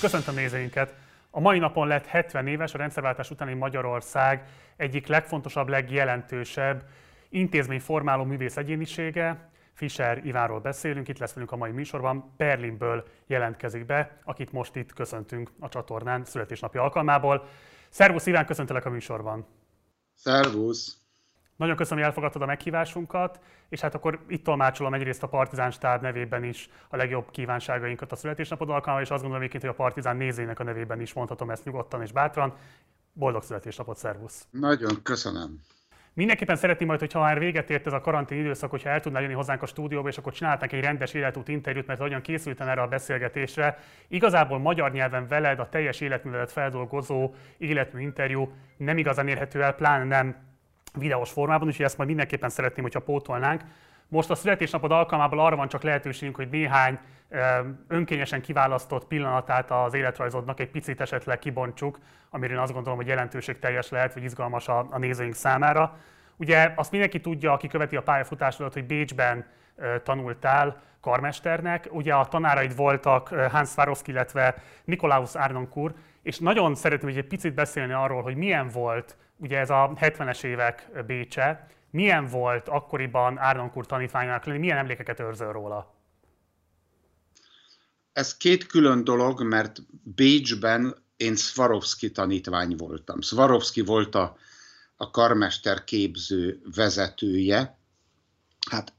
Köszöntöm nézőinket! A mai napon lett 70 éves a rendszerváltás utáni Magyarország egyik legfontosabb, legjelentősebb intézményformáló művész egyénisége. Fischer Ivánról beszélünk, itt lesz velünk a mai műsorban. Berlinből jelentkezik be, akit most itt köszöntünk a csatornán születésnapi alkalmából. Szervusz Iván, köszöntelek a műsorban! Szervusz! Nagyon köszönöm, hogy elfogadtad a meghívásunkat, és hát akkor itt tolmácsolom egyrészt a Partizán stáb nevében is a legjobb kívánságainkat a születésnapod alkalmából, és azt gondolom egyébként, hogy a Partizán nézőinek a nevében is mondhatom ezt nyugodtan és bátran. Boldog születésnapot, szervusz! Nagyon köszönöm! Mindenképpen szeretném majd, hogyha már véget ért ez a karantén időszak, hogyha el tudnál jönni hozzánk a stúdióba, és akkor csinálták egy rendes életút interjút, mert hogyan készülten erre a beszélgetésre. Igazából magyar nyelven veled a teljes életművelet feldolgozó életmű interjú nem igazán érhető el, pláne nem videós formában, úgyhogy ezt majd mindenképpen szeretném, hogyha pótolnánk. Most a születésnapod alkalmából arra van csak lehetőségünk, hogy néhány önkényesen kiválasztott pillanatát az életrajzodnak egy picit esetleg kibontsuk, amiről én azt gondolom, hogy jelentőség teljes lehet, vagy izgalmas a, a nézőink számára. Ugye azt mindenki tudja, aki követi a pályafutásodat, hogy Bécsben tanultál karmesternek. Ugye a tanáraid voltak Hans Swarovski, illetve Nikolaus Arnonkur, és nagyon szeretném hogy egy picit beszélni arról, hogy milyen volt ugye ez a 70-es évek Bécse, milyen volt akkoriban Árnonkur tanítványának lenni, milyen emlékeket őrzöl róla? Ez két külön dolog, mert Bécsben én Swarovski tanítvány voltam. Swarovski volt a, a karmester képző vezetője. Hát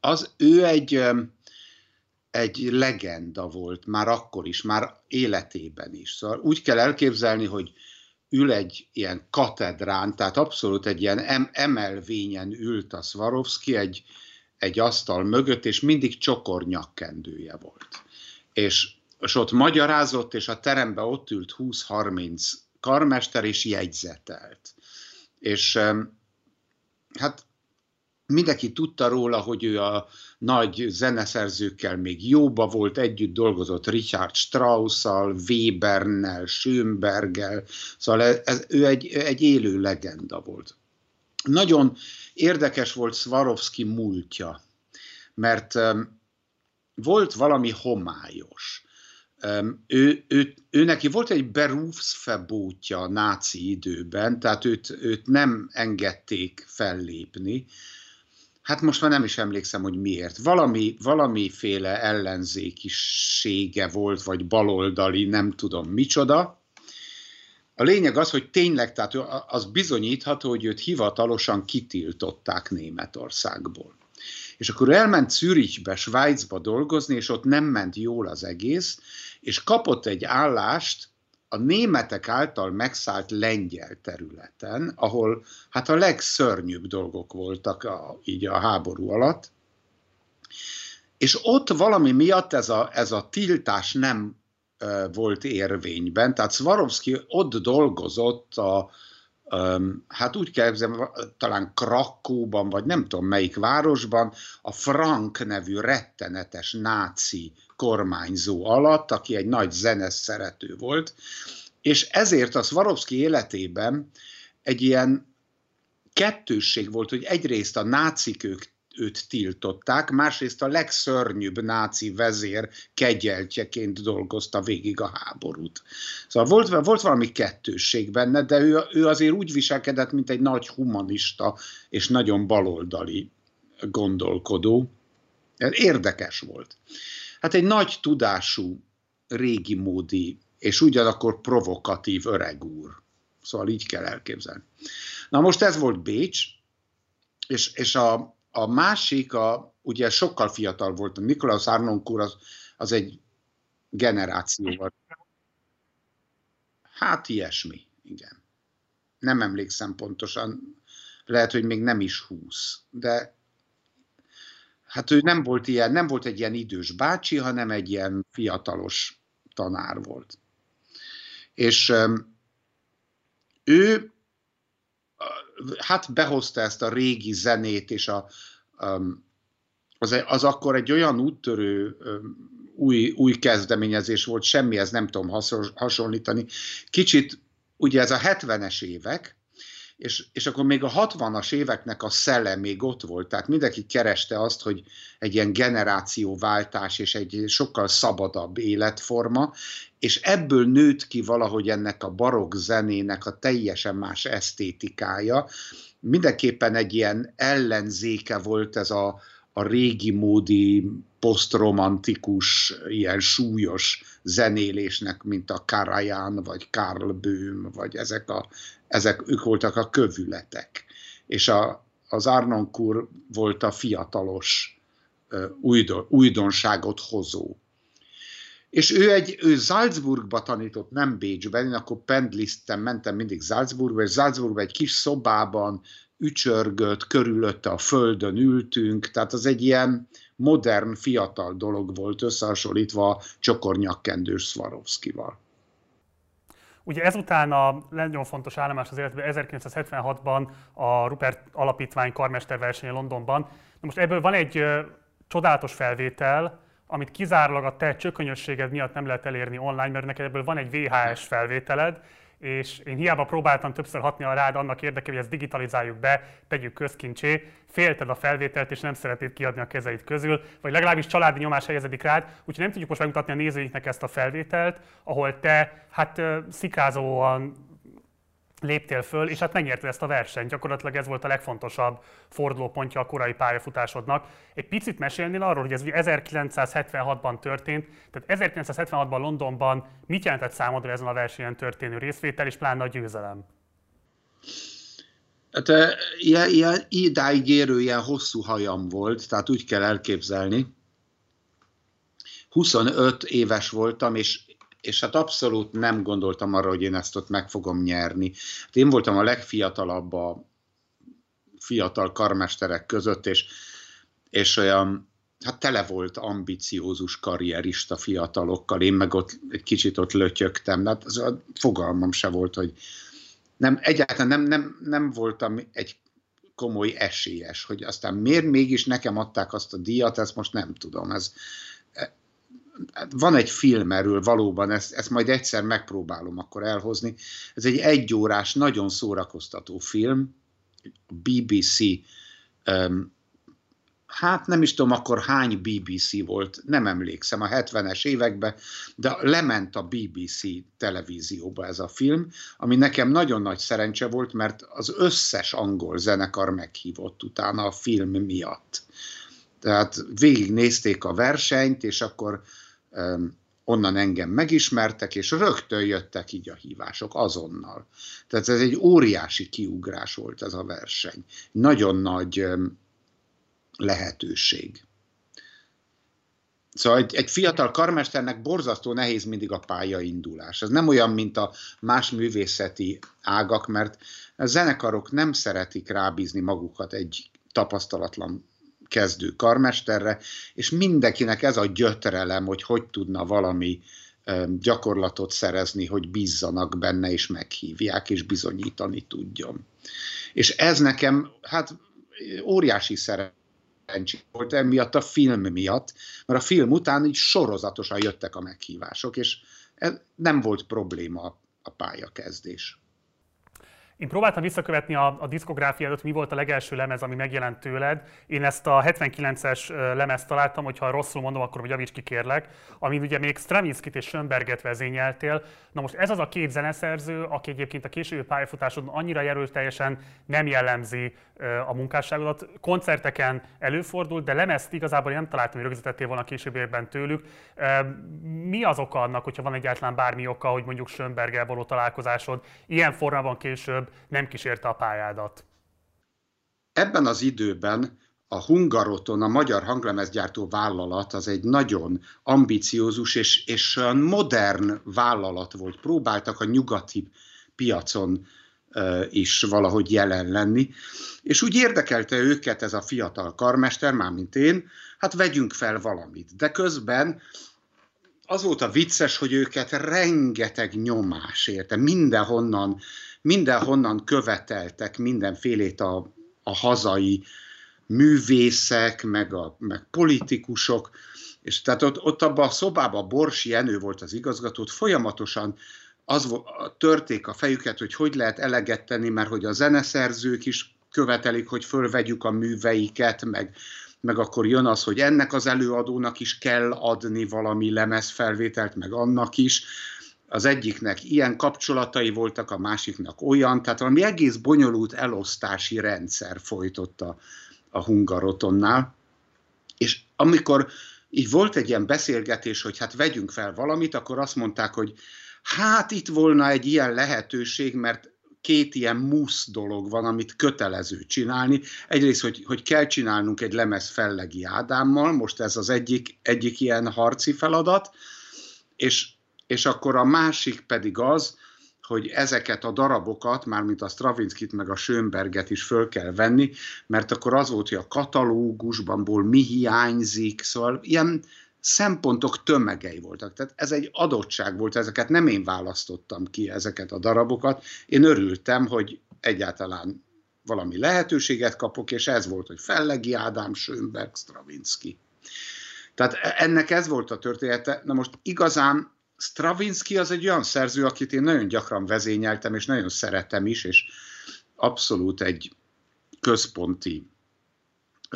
az ő egy, egy legenda volt, már akkor is, már életében is. Szóval úgy kell elképzelni, hogy ül egy ilyen katedrán, tehát abszolút egy ilyen em- emelvényen ült a Swarovski egy, egy asztal mögött, és mindig csokor nyakkendője volt. És, és ott magyarázott, és a teremben ott ült 20-30 karmester, és jegyzetelt. És hát mindenki tudta róla, hogy ő a nagy zeneszerzőkkel még jóba volt, együtt dolgozott Richard Strauss-szal, Webernel, Schönberggel, szóval ez, ő egy, egy élő legenda volt. Nagyon érdekes volt Swarovski múltja, mert um, volt valami homályos. Um, ő, ő, ő neki volt egy berufsverbótja a náci időben, tehát őt, őt nem engedték fellépni, Hát most már nem is emlékszem, hogy miért. Valami, valamiféle ellenzékisége volt, vagy baloldali, nem tudom micsoda. A lényeg az, hogy tényleg, tehát az bizonyítható, hogy őt hivatalosan kitiltották Németországból. És akkor elment Zürichbe, Svájcba dolgozni, és ott nem ment jól az egész, és kapott egy állást a németek által megszállt lengyel területen, ahol hát a legszörnyűbb dolgok voltak a, így a háború alatt, és ott valami miatt ez a, ez a tiltás nem uh, volt érvényben, tehát Swarovski ott dolgozott a, hát úgy képzelem, talán Krakóban, vagy nem tudom melyik városban, a Frank nevű rettenetes náci kormányzó alatt, aki egy nagy zenes szerető volt, és ezért a Swarovski életében egy ilyen kettősség volt, hogy egyrészt a nácik ők őt tiltották, másrészt a legszörnyűbb náci vezér kegyeltjeként dolgozta végig a háborút. Szóval volt, volt valami kettősség benne, de ő, ő azért úgy viselkedett, mint egy nagy humanista és nagyon baloldali gondolkodó. Érdekes volt. Hát egy nagy tudású, régi módi és ugyanakkor provokatív öreg úr. Szóval így kell elképzelni. Na most ez volt Bécs, és, és a, a másik, a, ugye sokkal fiatal volt, a Nikolaus Arnoncourt az, az egy generációval. Hát ilyesmi, igen. Nem emlékszem pontosan, lehet, hogy még nem is húsz, de hát ő nem volt ilyen, nem volt egy ilyen idős bácsi, hanem egy ilyen fiatalos tanár volt. És ő hát behozta ezt a régi zenét, és a, az, az akkor egy olyan úttörő új, új kezdeményezés volt, semmihez nem tudom hasonlítani. Kicsit, ugye ez a 70-es évek, és, és akkor még a 60-as éveknek a szele még ott volt, tehát mindenki kereste azt, hogy egy ilyen generációváltás és egy sokkal szabadabb életforma, és ebből nőtt ki valahogy ennek a barokk zenének a teljesen más esztétikája. Mindenképpen egy ilyen ellenzéke volt ez a, a régi módi posztromantikus, ilyen súlyos zenélésnek, mint a Karajan, vagy Karl Böhm, vagy ezek, a, ezek ők voltak a kövületek. És a, az Arnonkur volt a fiatalos újdon, újdonságot hozó. És ő egy, ő Salzburgba tanított, nem Bécsben, én akkor pendliztem, mentem mindig Salzburgba, és Salzburgba egy kis szobában ücsörgött, körülötte a földön ültünk, tehát az egy ilyen modern, fiatal dolog volt összehasonlítva csokornyakkendős Swarovskival. Ugye ezután a nagyon fontos állomás az életben 1976-ban a Rupert Alapítvány karmesterversenye Londonban. Na most ebből van egy csodálatos felvétel, amit kizárólag a te csökönyösséged miatt nem lehet elérni online, mert neked ebből van egy VHS felvételed, és én hiába próbáltam többször hatni a rád annak érdekében, hogy ezt digitalizáljuk be, tegyük közkincsé, félted a felvételt, és nem szeretnéd kiadni a kezeid közül, vagy legalábbis családi nyomás helyezedik rád, úgyhogy nem tudjuk most megmutatni a nézőinknek ezt a felvételt, ahol te hát szikázóan léptél föl, és hát megnyerted ezt a versenyt. Gyakorlatilag ez volt a legfontosabb fordulópontja a korai pályafutásodnak. Egy picit mesélnél arról, hogy ez ugye 1976-ban történt, tehát 1976-ban Londonban mit jelentett számodra ezen a versenyen történő részvétel, és pláne a győzelem? Hát ilyen, ilyen idáig érő, ilyen hosszú hajam volt, tehát úgy kell elképzelni. 25 éves voltam, és és hát abszolút nem gondoltam arra, hogy én ezt ott meg fogom nyerni. Hát én voltam a legfiatalabb a fiatal karmesterek között, és, és olyan, hát tele volt ambiciózus karrierista fiatalokkal, én meg ott egy kicsit ott lötyögtem, hát az a fogalmam se volt, hogy nem, egyáltalán nem, nem, nem voltam egy komoly esélyes, hogy aztán miért mégis nekem adták azt a díjat, ezt most nem tudom. Ez, van egy film erről valóban, ezt, ezt majd egyszer megpróbálom akkor elhozni. Ez egy egyórás, nagyon szórakoztató film, BBC, um, hát nem is tudom akkor hány BBC volt, nem emlékszem, a 70-es években, de lement a BBC televízióba ez a film, ami nekem nagyon nagy szerencse volt, mert az összes angol zenekar meghívott utána a film miatt. Tehát végignézték a versenyt, és akkor onnan engem megismertek, és rögtön jöttek így a hívások, azonnal. Tehát ez egy óriási kiugrás volt ez a verseny. Nagyon nagy lehetőség. Szóval egy, egy fiatal karmesternek borzasztó nehéz mindig a pályaindulás. Ez nem olyan, mint a más művészeti ágak, mert a zenekarok nem szeretik rábízni magukat egy tapasztalatlan kezdő karmesterre, és mindenkinek ez a gyötrelem, hogy hogy tudna valami gyakorlatot szerezni, hogy bízzanak benne, és meghívják, és bizonyítani tudjon. És ez nekem, hát óriási szerencsé volt emiatt a film miatt, mert a film után így sorozatosan jöttek a meghívások, és nem volt probléma a pályakezdés. Én próbáltam visszakövetni a, a diszkográfiádat, mi volt a legelső lemez, ami megjelent tőled. Én ezt a 79-es lemezt találtam, hogyha rosszul mondom, akkor javíts ki kérlek, amin ugye még Stravinskit és Schönberget vezényeltél. Na most ez az a két zeneszerző, aki egyébként a későbbi pályafutásodon annyira teljesen nem jellemzi a munkásságodat. Koncerteken előfordult, de lemezt igazából nem találtam, hogy rögzítettél volna későbbiekben tőlük. Mi az oka annak, hogyha van egyáltalán bármi oka, hogy mondjuk Schönberggel való találkozásod ilyen formában később nem kísérte a pályádat? Ebben az időben a Hungaroton, a magyar hanglemezgyártó vállalat az egy nagyon ambiciózus és, és modern vállalat volt. Próbáltak a nyugati piacon is valahogy jelen lenni. És úgy érdekelte őket ez a fiatal karmester, mármint én, hát vegyünk fel valamit. De közben az volt a vicces, hogy őket rengeteg nyomás érte, mindenhonnan, mindenhonnan követeltek mindenfélét a, a hazai művészek, meg, a, meg politikusok, és tehát ott, ott abban a szobában Bors Jenő volt az igazgató, folyamatosan az törték a fejüket, hogy hogy lehet eleget tenni, mert hogy a zeneszerzők is követelik, hogy fölvegyük a műveiket, meg, meg akkor jön az, hogy ennek az előadónak is kell adni valami lemezfelvételt, meg annak is. Az egyiknek ilyen kapcsolatai voltak, a másiknak olyan, tehát valami egész bonyolult elosztási rendszer folytotta a Hungarotonnál. És amikor így volt egy ilyen beszélgetés, hogy hát vegyünk fel valamit, akkor azt mondták, hogy hát itt volna egy ilyen lehetőség, mert két ilyen musz dolog van, amit kötelező csinálni. Egyrészt, hogy, hogy kell csinálnunk egy lemez Fellegi Ádámmal, most ez az egyik, egyik ilyen harci feladat, és, és akkor a másik pedig az, hogy ezeket a darabokat, mármint a Stravinskit meg a Schönberget is föl kell venni, mert akkor az volt, hogy a katalógusbanból mi hiányzik, szóval ilyen szempontok tömegei voltak. Tehát ez egy adottság volt, ezeket nem én választottam ki, ezeket a darabokat. Én örültem, hogy egyáltalán valami lehetőséget kapok, és ez volt, hogy Fellegi Ádám, Schönberg, Stravinsky. Tehát ennek ez volt a története. Na most igazán Stravinsky az egy olyan szerző, akit én nagyon gyakran vezényeltem, és nagyon szeretem is, és abszolút egy központi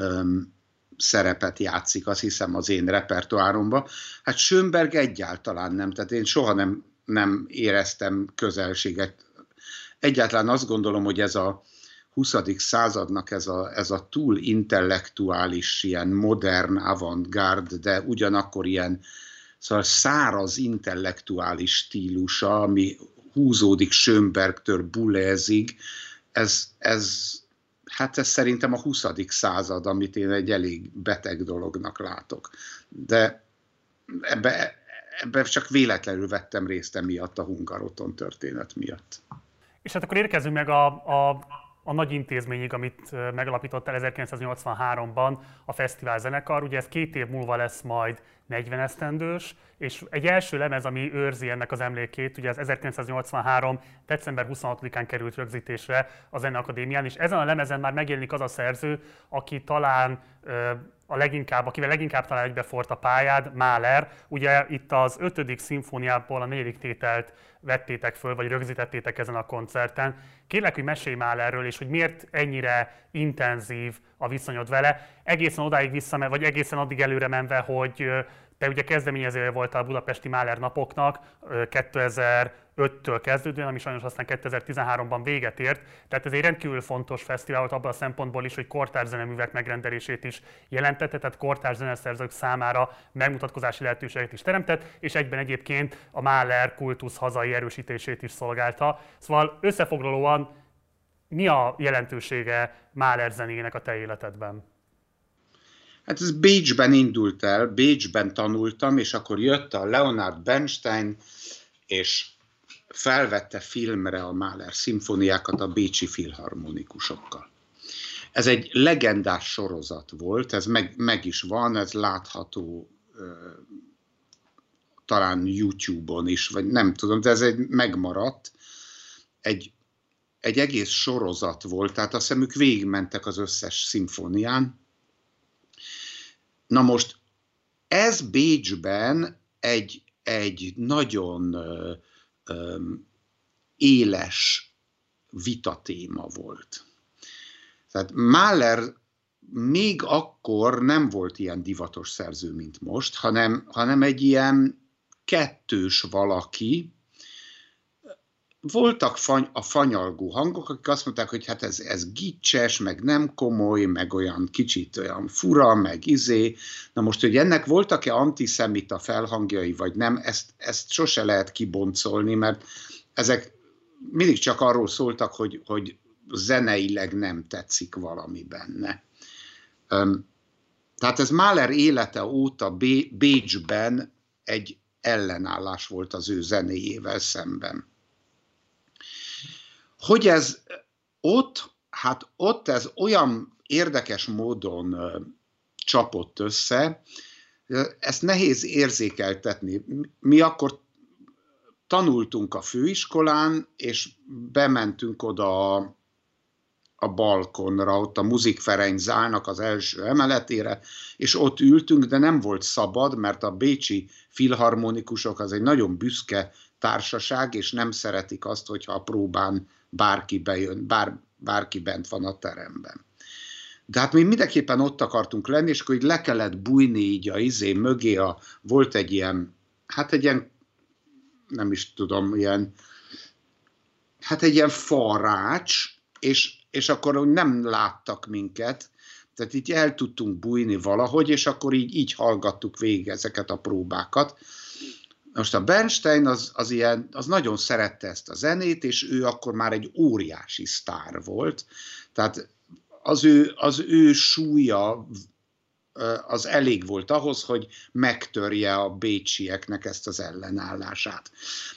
um, szerepet játszik, azt hiszem az én repertoáromban. Hát Schönberg egyáltalán nem, tehát én soha nem, nem éreztem közelséget. Egyáltalán azt gondolom, hogy ez a 20. századnak ez a, ez a túl intellektuális, ilyen modern avantgárd, de ugyanakkor ilyen szóval száraz intellektuális stílusa, ami húzódik Schönbergtől Bulezig, ez, ez, hát ez szerintem a 20. század, amit én egy elég beteg dolognak látok. De ebbe, ebbe csak véletlenül vettem részt emiatt a Hungaroton történet miatt. És hát akkor érkezünk meg a, a, a nagy intézményig, amit megalapítottál 1983-ban a Fesztivál Zenekar. Ugye ez két év múlva lesz majd 40 esztendős, és egy első lemez, ami őrzi ennek az emlékét, ugye az 1983. december 26-án került rögzítésre a Zeneakadémián, és ezen a lemezen már megjelenik az a szerző, aki talán a leginkább, akivel leginkább talán egybefort a pályád, Mahler. Ugye itt az ötödik szimfóniából a negyedik tételt vettétek föl, vagy rögzítettétek ezen a koncerten. Kérlek, hogy mesélj Mahlerről, és hogy miért ennyire intenzív a viszonyod vele, egészen odáig vissza, vagy egészen addig előre menve, hogy te ugye kezdeményezője voltál a budapesti Máler napoknak 2005-től kezdődően, ami sajnos aztán 2013-ban véget ért. Tehát ez egy rendkívül fontos fesztivál volt abban a szempontból is, hogy kortárs zeneművek megrendelését is jelentette, tehát kortárs zeneszerzők számára megmutatkozási lehetőséget is teremtett, és egyben egyébként a Máler kultusz hazai erősítését is szolgálta. Szóval összefoglalóan mi a jelentősége Máler zenének a te életedben? Hát ez Bécsben indult el, Bécsben tanultam, és akkor jött a Leonard Bernstein, és felvette filmre a Mahler szimfóniákat a bécsi filharmonikusokkal. Ez egy legendás sorozat volt, ez meg, meg is van, ez látható talán YouTube-on is, vagy nem tudom, de ez egy megmaradt. Egy, egy egész sorozat volt, tehát azt hiszem ők végigmentek az összes szimfónián, Na most ez Bécsben egy, egy nagyon ö, ö, éles vitatéma volt. Tehát Mahler még akkor nem volt ilyen divatos szerző, mint most, hanem, hanem egy ilyen kettős valaki, voltak fany, a fanyalgó hangok, akik azt mondták, hogy hát ez, ez gicses, meg nem komoly, meg olyan kicsit olyan fura, meg izé. Na most, hogy ennek voltak-e antiszemita felhangjai, vagy nem, ezt, ezt sose lehet kiboncolni, mert ezek mindig csak arról szóltak, hogy, hogy zeneileg nem tetszik valami benne. Tehát ez Mahler élete óta Bécsben egy ellenállás volt az ő zenéjével szemben. Hogy ez ott, hát ott ez olyan érdekes módon csapott össze, ezt nehéz érzékeltetni. Mi akkor tanultunk a főiskolán, és bementünk oda a, a balkonra, ott a Muzik Ferenc zálnak az első emeletére, és ott ültünk, de nem volt szabad, mert a bécsi filharmonikusok az egy nagyon büszke társaság, és nem szeretik azt, hogyha a próbán bárki bejön, bár, bárki bent van a teremben. De hát mi mindenképpen ott akartunk lenni, és akkor így le kellett bújni így a izé mögé, a, volt egy ilyen, hát egy ilyen, nem is tudom, ilyen, hát egy ilyen farács, és, és akkor nem láttak minket, tehát így el tudtunk bújni valahogy, és akkor így, így hallgattuk végig ezeket a próbákat. Most a Bernstein az, az, ilyen, az nagyon szerette ezt a zenét, és ő akkor már egy óriási sztár volt. Tehát az ő, az ő súlya az elég volt ahhoz, hogy megtörje a bécsieknek ezt az ellenállását.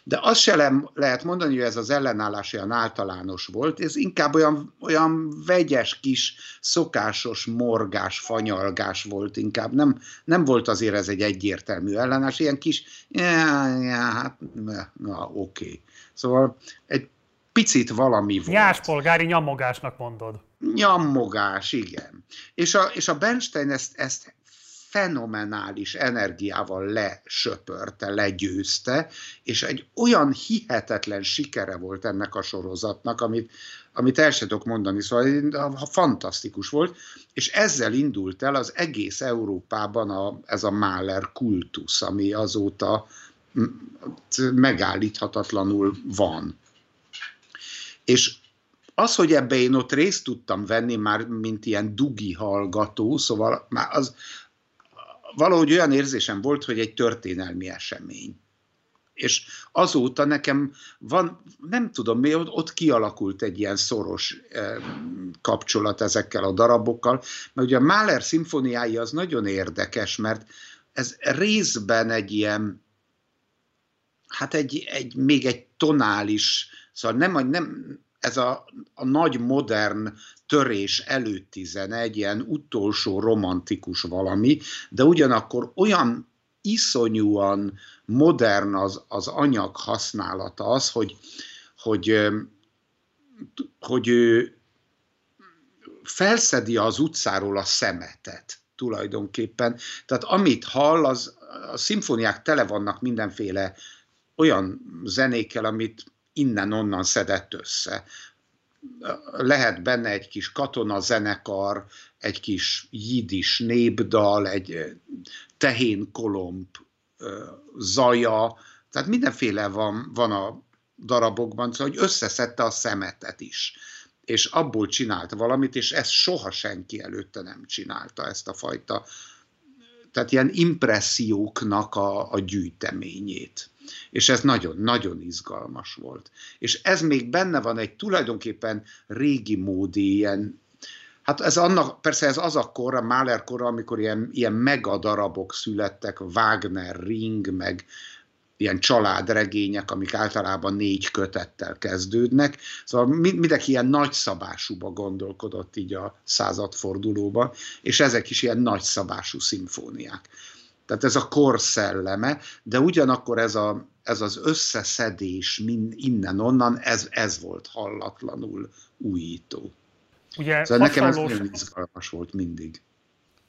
De azt se lehet mondani, hogy ez az ellenállás olyan általános volt, ez inkább olyan, olyan vegyes kis, szokásos morgás, fanyalgás volt inkább. Nem, nem volt azért ez egy egyértelmű ellenállás, ilyen kis, ja, hát, na, oké. Okay. Szóval egy picit valami volt. Nyáspolgári nyomogásnak mondod. Nyammogás, igen. És a, és a Bernstein ezt, ezt fenomenális energiával lesöpörte, legyőzte, és egy olyan hihetetlen sikere volt ennek a sorozatnak, amit, amit el sem tudok mondani, szóval fantasztikus volt, és ezzel indult el az egész Európában a, ez a Mahler kultusz, ami azóta megállíthatatlanul van. És az, hogy ebbe én ott részt tudtam venni már, mint ilyen dugi hallgató, szóval már az valahogy olyan érzésem volt, hogy egy történelmi esemény. És azóta nekem van, nem tudom mi, ott kialakult egy ilyen szoros eh, kapcsolat ezekkel a darabokkal, mert ugye a Mahler szimfóniái az nagyon érdekes, mert ez részben egy ilyen, hát egy, egy még egy tonális, szóval nem, nem ez a, a nagy modern törés előtti zene, egy ilyen utolsó romantikus valami, de ugyanakkor olyan iszonyúan modern az, az anyag használata az, hogy, hogy, hogy ő felszedi az utcáról a szemetet tulajdonképpen. Tehát amit hall, az, a szimfóniák tele vannak mindenféle olyan zenékkel, amit innen-onnan szedett össze. Lehet benne egy kis katonazenekar, egy kis jidis népdal, egy tehénkolomb zaja, tehát mindenféle van, van a darabokban, szóval, hogy összeszedte a szemetet is és abból csinált valamit, és ezt soha senki előtte nem csinálta, ezt a fajta, tehát ilyen impresszióknak a, a gyűjteményét. És ez nagyon-nagyon izgalmas volt. És ez még benne van egy tulajdonképpen régi módi ilyen Hát ez annak, persze ez az a kor, a Mahler kor, amikor ilyen, ilyen megadarabok születtek, Wagner, Ring, meg ilyen családregények, amik általában négy kötettel kezdődnek. Szóval mindenki ilyen nagyszabásúba gondolkodott így a századfordulóban, és ezek is ilyen nagyszabású szimfóniák. Tehát ez a kor szelleme, de ugyanakkor ez, a, ez az összeszedés innen-onnan, ez, ez volt hallatlanul újító. Ugye szóval nekem ez nagyon izgalmas volt mindig.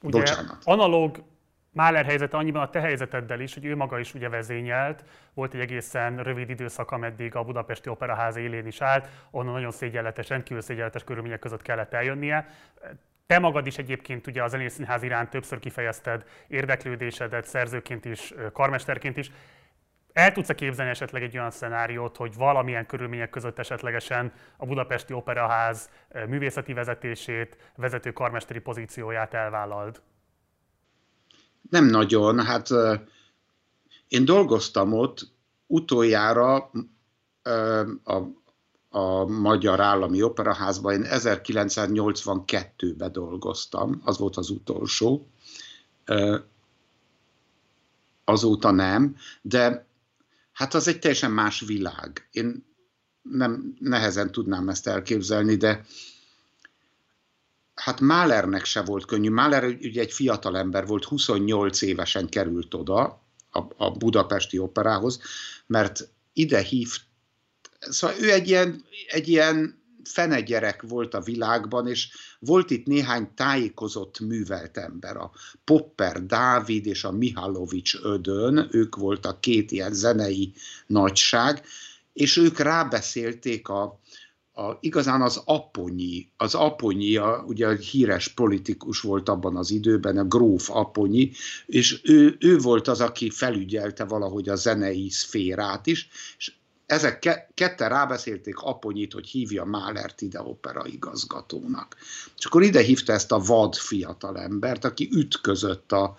Ugye Bocsánat. analóg Máler helyzete annyiban a te helyzeteddel is, hogy ő maga is ugye vezényelt, volt egy egészen rövid időszak, ameddig a Budapesti Operaház élén is állt, onnan nagyon szégyenletes, rendkívül szégyenletes körülmények között kellett eljönnie. Te magad is egyébként ugye a zenészínház iránt többször kifejezted érdeklődésedet szerzőként is, karmesterként is. El tudsz-e képzelni esetleg egy olyan szenáriót, hogy valamilyen körülmények között esetlegesen a Budapesti Operaház művészeti vezetését, vezető karmesteri pozícióját elvállald? Nem nagyon. Hát én dolgoztam ott utoljára a a Magyar Állami Operaházban. Én 1982-ben dolgoztam, az volt az utolsó. Azóta nem, de hát az egy teljesen más világ. Én nem nehezen tudnám ezt elképzelni, de hát Mahlernek se volt könnyű. Mahler ugye egy fiatal ember volt, 28 évesen került oda a, a budapesti operához, mert ide hívt Szóval ő egy ilyen, egy ilyen fene gyerek volt a világban, és volt itt néhány tájékozott művelt ember, a Popper Dávid és a Mihalovics Ödön, ők voltak két ilyen zenei nagyság, és ők rábeszélték a, a, igazán az Aponyi, az Aponyi, a, ugye a híres politikus volt abban az időben, a gróf Aponyi, és ő, ő volt az, aki felügyelte valahogy a zenei szférát is, és ezek ke- ketten rábeszélték Aponyit, hogy hívja Málert ide opera igazgatónak. És akkor ide hívta ezt a vad fiatalembert, aki ütközött a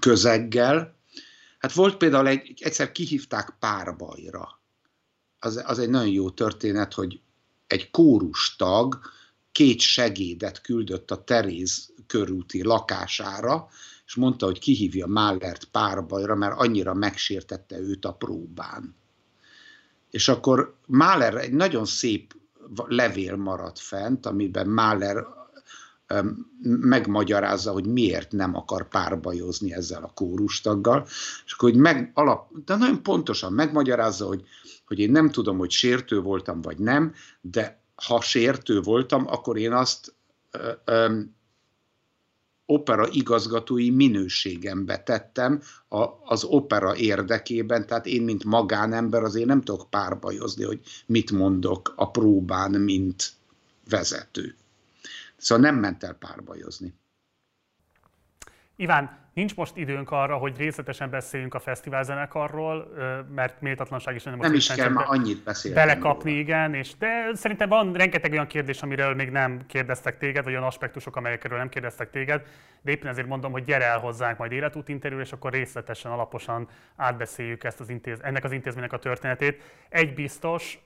közeggel. Hát volt például egy, egyszer kihívták párbajra. Az, az egy nagyon jó történet, hogy egy kórustag két segédet küldött a Teréz körúti lakására, és mondta, hogy kihívja Málert párbajra, mert annyira megsértette őt a próbán és akkor Mahler egy nagyon szép levél maradt fent, amiben Mahler megmagyarázza, hogy miért nem akar párbajozni ezzel a kórustaggal, és akkor hogy meg, alap, de nagyon pontosan megmagyarázza, hogy, hogy én nem tudom, hogy sértő voltam, vagy nem, de ha sértő voltam, akkor én azt ö, ö, opera igazgatói minőségembe tettem a, az opera érdekében, tehát én, mint magánember azért nem tudok párbajozni, hogy mit mondok a próbán, mint vezető. Szóval nem ment el párbajozni. Iván, nincs most időnk arra, hogy részletesen beszéljünk a fesztivál zenekarról, mert méltatlanság is nem Nem is kell már annyit beszélni. Belekapni, róla. igen, és de szerintem van rengeteg olyan kérdés, amiről még nem kérdeztek téged, vagy olyan aspektusok, amelyekről nem kérdeztek téged, de éppen ezért mondom, hogy gyere el hozzánk majd életút interjú, és akkor részletesen, alaposan átbeszéljük ezt az intéz, ennek az intézménynek a történetét. Egy biztos,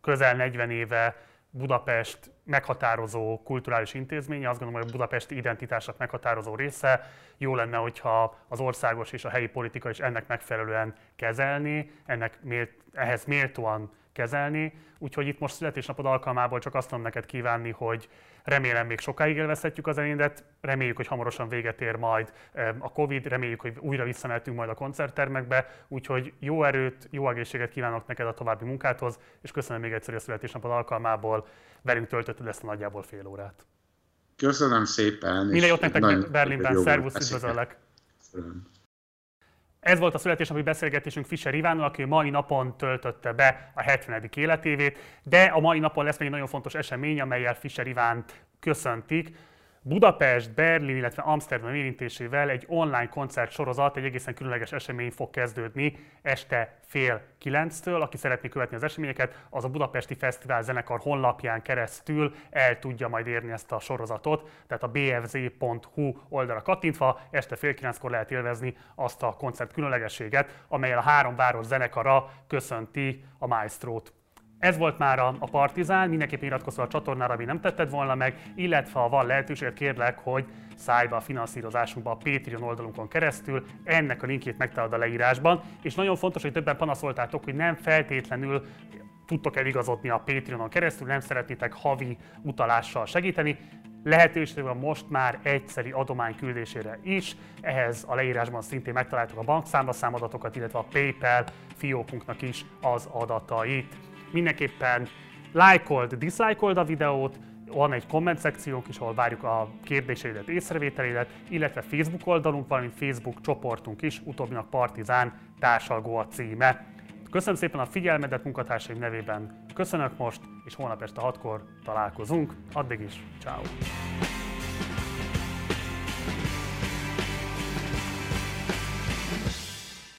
közel 40 éve Budapest meghatározó kulturális intézménye, azt gondolom, hogy a budapesti identitásnak meghatározó része. Jó lenne, hogyha az országos és a helyi politika is ennek megfelelően kezelni, ennek mélt, ehhez méltóan kezelni. Úgyhogy itt most születésnapod alkalmából csak azt tudom neked kívánni, hogy remélem még sokáig élvezhetjük az elindet, reméljük, hogy hamarosan véget ér majd a Covid, reméljük, hogy újra visszamehetünk majd a koncerttermekbe, úgyhogy jó erőt, jó egészséget kívánok neked a további munkádhoz, és köszönöm még egyszer a születésnapod alkalmából, velünk töltötted ezt a nagyjából fél órát. Köszönöm szépen. Minden jót nektek Berlinben, szervusz, üdvözöllek! Köszönöm. Ez volt a születésnapi beszélgetésünk Fischer Ivánnal, aki mai napon töltötte be a 70. életévét, de a mai napon lesz még egy nagyon fontos esemény, amelyel Fischer Ivánt köszöntik. Budapest, Berlin, illetve Amsterdam érintésével egy online koncert sorozat, egy egészen különleges esemény fog kezdődni este fél kilenctől. Aki szeretné követni az eseményeket, az a Budapesti Fesztivál zenekar honlapján keresztül el tudja majd érni ezt a sorozatot. Tehát a bfz.hu oldalra kattintva este fél kilenckor lehet élvezni azt a koncert különlegességet, amelyel a három város zenekara köszönti a Maestrót. Ez volt már a, Partizán, mindenképpen iratkozz a csatornára, ami nem tetted volna meg, illetve ha van lehetőség, kérlek, hogy szállj be a finanszírozásunkba a Patreon oldalunkon keresztül, ennek a linkjét megtalálod a leírásban, és nagyon fontos, hogy többen panaszoltátok, hogy nem feltétlenül tudtok eligazodni a Patreonon keresztül, nem szeretnétek havi utalással segíteni, lehetőség van most már egyszeri adomány küldésére is. Ehhez a leírásban szintén megtaláltok a bankszámlaszámadatokat, illetve a PayPal fiókunknak is az adatait mindenképpen lájkold, diszlájkold a videót, van egy komment szekciónk is, ahol várjuk a kérdéseidet, észrevételeidet, illetve Facebook oldalunk, valamint Facebook csoportunk is, utóbbinak Partizán társalgó a címe. Köszönöm szépen a figyelmedet munkatársaim nevében. Köszönök most, és holnap este 6-kor találkozunk. Addig is, ciao.